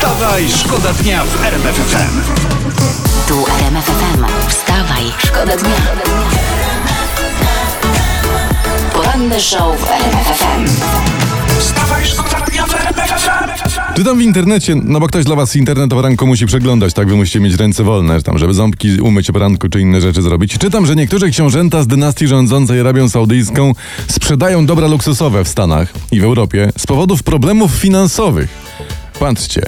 Wstawaj, szkoda dnia w RMF FM. Tu RMF FM. Wstawaj, szkoda dnia. Poranny show w RMF FM. Wstawaj, szkoda dnia w RMF FM. Czytam w internecie, no bo ktoś dla was internet o poranku musi przeglądać, tak wy musicie mieć ręce wolne, tam, żeby ząbki umyć o poranku czy inne rzeczy zrobić. Czytam, że niektóre książęta z dynastii rządzącej Arabią Saudyjską sprzedają dobra luksusowe w Stanach i w Europie z powodów problemów finansowych. Patrzcie,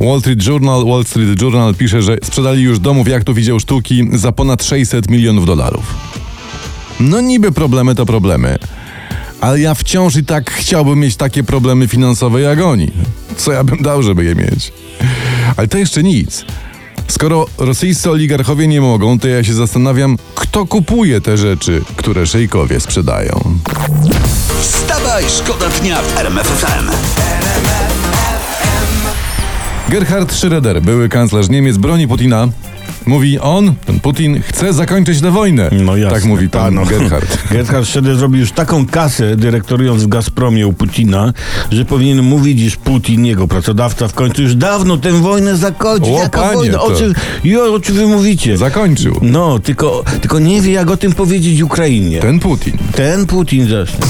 Wall Street Journal, Wall Street Journal pisze, że sprzedali już domów, jachtów i dzieł sztuki za ponad 600 milionów dolarów. No niby problemy to problemy, ale ja wciąż i tak chciałbym mieć takie problemy finansowe jak oni. Co ja bym dał, żeby je mieć? Ale to jeszcze nic. Skoro rosyjscy oligarchowie nie mogą, to ja się zastanawiam, kto kupuje te rzeczy, które szejkowie sprzedają. Wstawaj, szkoda dnia w RMF FM. Gerhard Schröder, były kanclerz Niemiec, broni Putina. Mówi on, ten Putin, chce zakończyć tę wojnę. No jasne. tak mówi pan no. Gerhard. Gerhard Schröder zrobił już taką kasę dyrektorując w Gazpromie u Putina, że powinien mówić, iż Putin, jego pracodawca, w końcu już dawno tę wojnę zakończył. O, Jaka panie, wojna? O czym, i o, czym wy mówicie? Zakończył. No, tylko, tylko nie wie, jak o tym powiedzieć Ukrainie. Ten Putin. Ten Putin zresztą.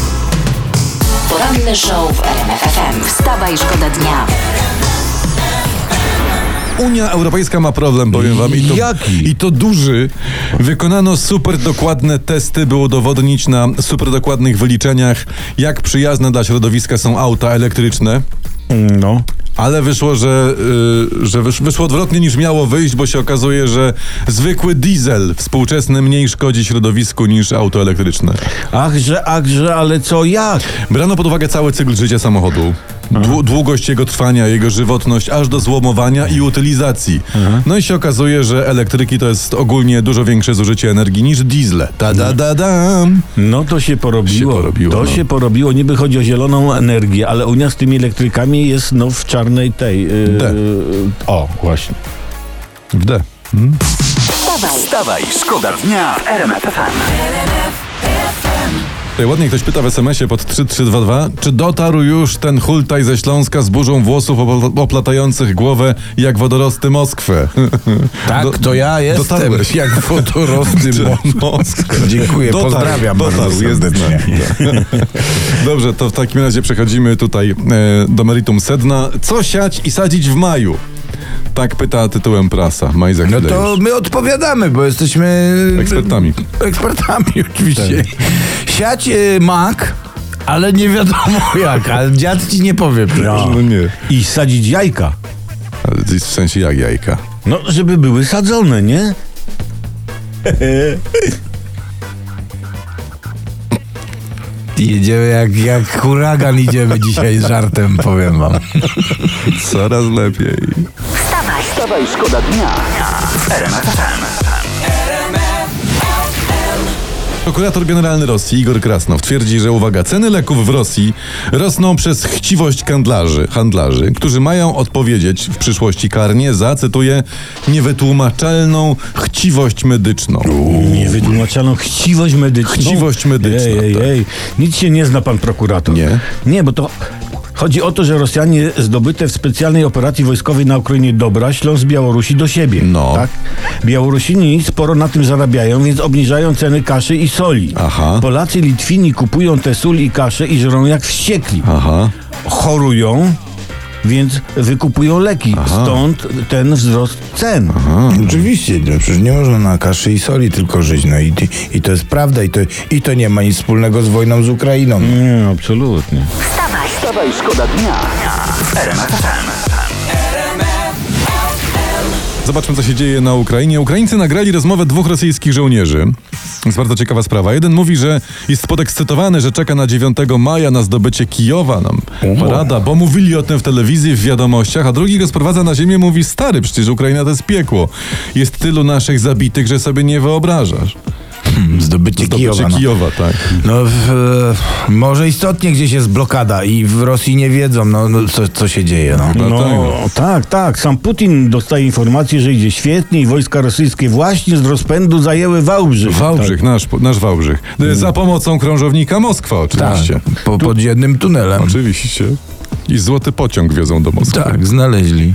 Poranny show w RMF FM. Wstawaj, szkoda dnia. Unia Europejska ma problem, powiem wam. I to, Jaki? I to duży. Wykonano super dokładne testy, by udowodnić na super dokładnych wyliczeniach, jak przyjazne dla środowiska są auta elektryczne. No. Ale wyszło, że, y, że wysz, wyszło odwrotnie niż miało wyjść, bo się okazuje, że zwykły diesel współczesny mniej szkodzi środowisku niż auto elektryczne. Achże, achże, ale co, jak? Brano pod uwagę cały cykl życia samochodu. Dłu- długość jego trwania, jego żywotność, aż do złomowania i utylizacji. No i się okazuje, że elektryki to jest ogólnie dużo większe zużycie energii niż diesle. Ta da da dam. No to się porobiło. Się porobiło, to no. się porobiło. Niby chodzi o zieloną energię, ale Unia z tymi elektrykami jest no w czarnej tej. Yy, D. o, właśnie. W D. Wstawaj, Wstawaj, szkoda dnia w RMF FM. Tutaj ładnie ktoś pyta w SMS-ie pod 3322, czy dotarł już ten hultaj ze Śląska z burzą włosów opl- oplatających głowę jak wodorosty Moskwę? Tak, Do- to ja jestem. dotarłeś. Jak wodorosty Moskwę. Dziękuję, Dotarł, pozdrawiam dotarł, bardzo serdecznie. Dobrze, to w takim razie przechodzimy tutaj e, do meritum sedna. Co siać i sadzić w maju? Tak pyta tytułem prasa. Majzak No to my odpowiadamy, bo jesteśmy Ekspertami. Ekspertami, oczywiście. Siać y, mak, ale nie wiadomo jak, ale dziad ci nie powie. No nie. I sadzić jajka. Ale w sensie jak jajka. No, żeby były sadzone, nie? Jedziemy jak, jak huragan idziemy dzisiaj z żartem, powiem wam. Coraz lepiej. wstawaj. Wstawaj, szkoda dnia Prokurator generalny Rosji Igor Krasnow twierdzi, że uwaga, ceny leków w Rosji rosną przez chciwość handlarzy, handlarzy, którzy mają odpowiedzieć w przyszłości karnie za, cytuję, niewytłumaczalną chciwość medyczną. Niewytłumaczalną chciwość medyczną. Chciwość medyczna, Ej, ej, tak. ej. Nic się nie zna pan prokurator. Nie? Nie, bo to chodzi o to, że Rosjanie zdobyte w specjalnej operacji wojskowej na Ukrainie dobra ślą z Białorusi do siebie. No. Tak? Białorusini sporo na tym zarabiają, więc obniżają ceny kaszy i soli. Aha. Polacy, Litwini kupują te sól i kaszę i żrą jak wściekli. Aha. Chorują, więc wykupują leki. Stąd ten wzrost cen. Oczywiście, no, przecież nie można na kaszy i soli tylko żyć. No i, i to jest prawda i to, i to nie ma nic wspólnego z wojną z Ukrainą. Nie, absolutnie. Wstawaj, Wstawaj, szkoda dnia w RMF FM. Zobaczmy, co się dzieje na Ukrainie. Ukraińcy nagrali rozmowę dwóch rosyjskich żołnierzy. Jest bardzo ciekawa sprawa. Jeden mówi, że jest podekscytowany, że czeka na 9 maja na zdobycie Kijowa. No, parada, bo mówili o tym w telewizji, w wiadomościach, a drugi go sprowadza na ziemię mówi, stary, przecież Ukraina to jest piekło. Jest tylu naszych zabitych, że sobie nie wyobrażasz. Zdobycie, Zdobycie Kijowa. No. Kijowa, tak. No, w, e, może istotnie gdzieś jest blokada i w Rosji nie wiedzą, no, no co, co się dzieje. No. No No tak, tak. Sam Putin dostaje informację, że idzie świetnie i wojska rosyjskie właśnie z rozpędu zajęły Wałbrzych. Wałbrzych, nasz, nasz Wałbrzych. Za pomocą krążownika Moskwa oczywiście. Tak, po, pod jednym tunelem. Oczywiście. I złoty pociąg wiozą do Moskwy. Tak, znaleźli.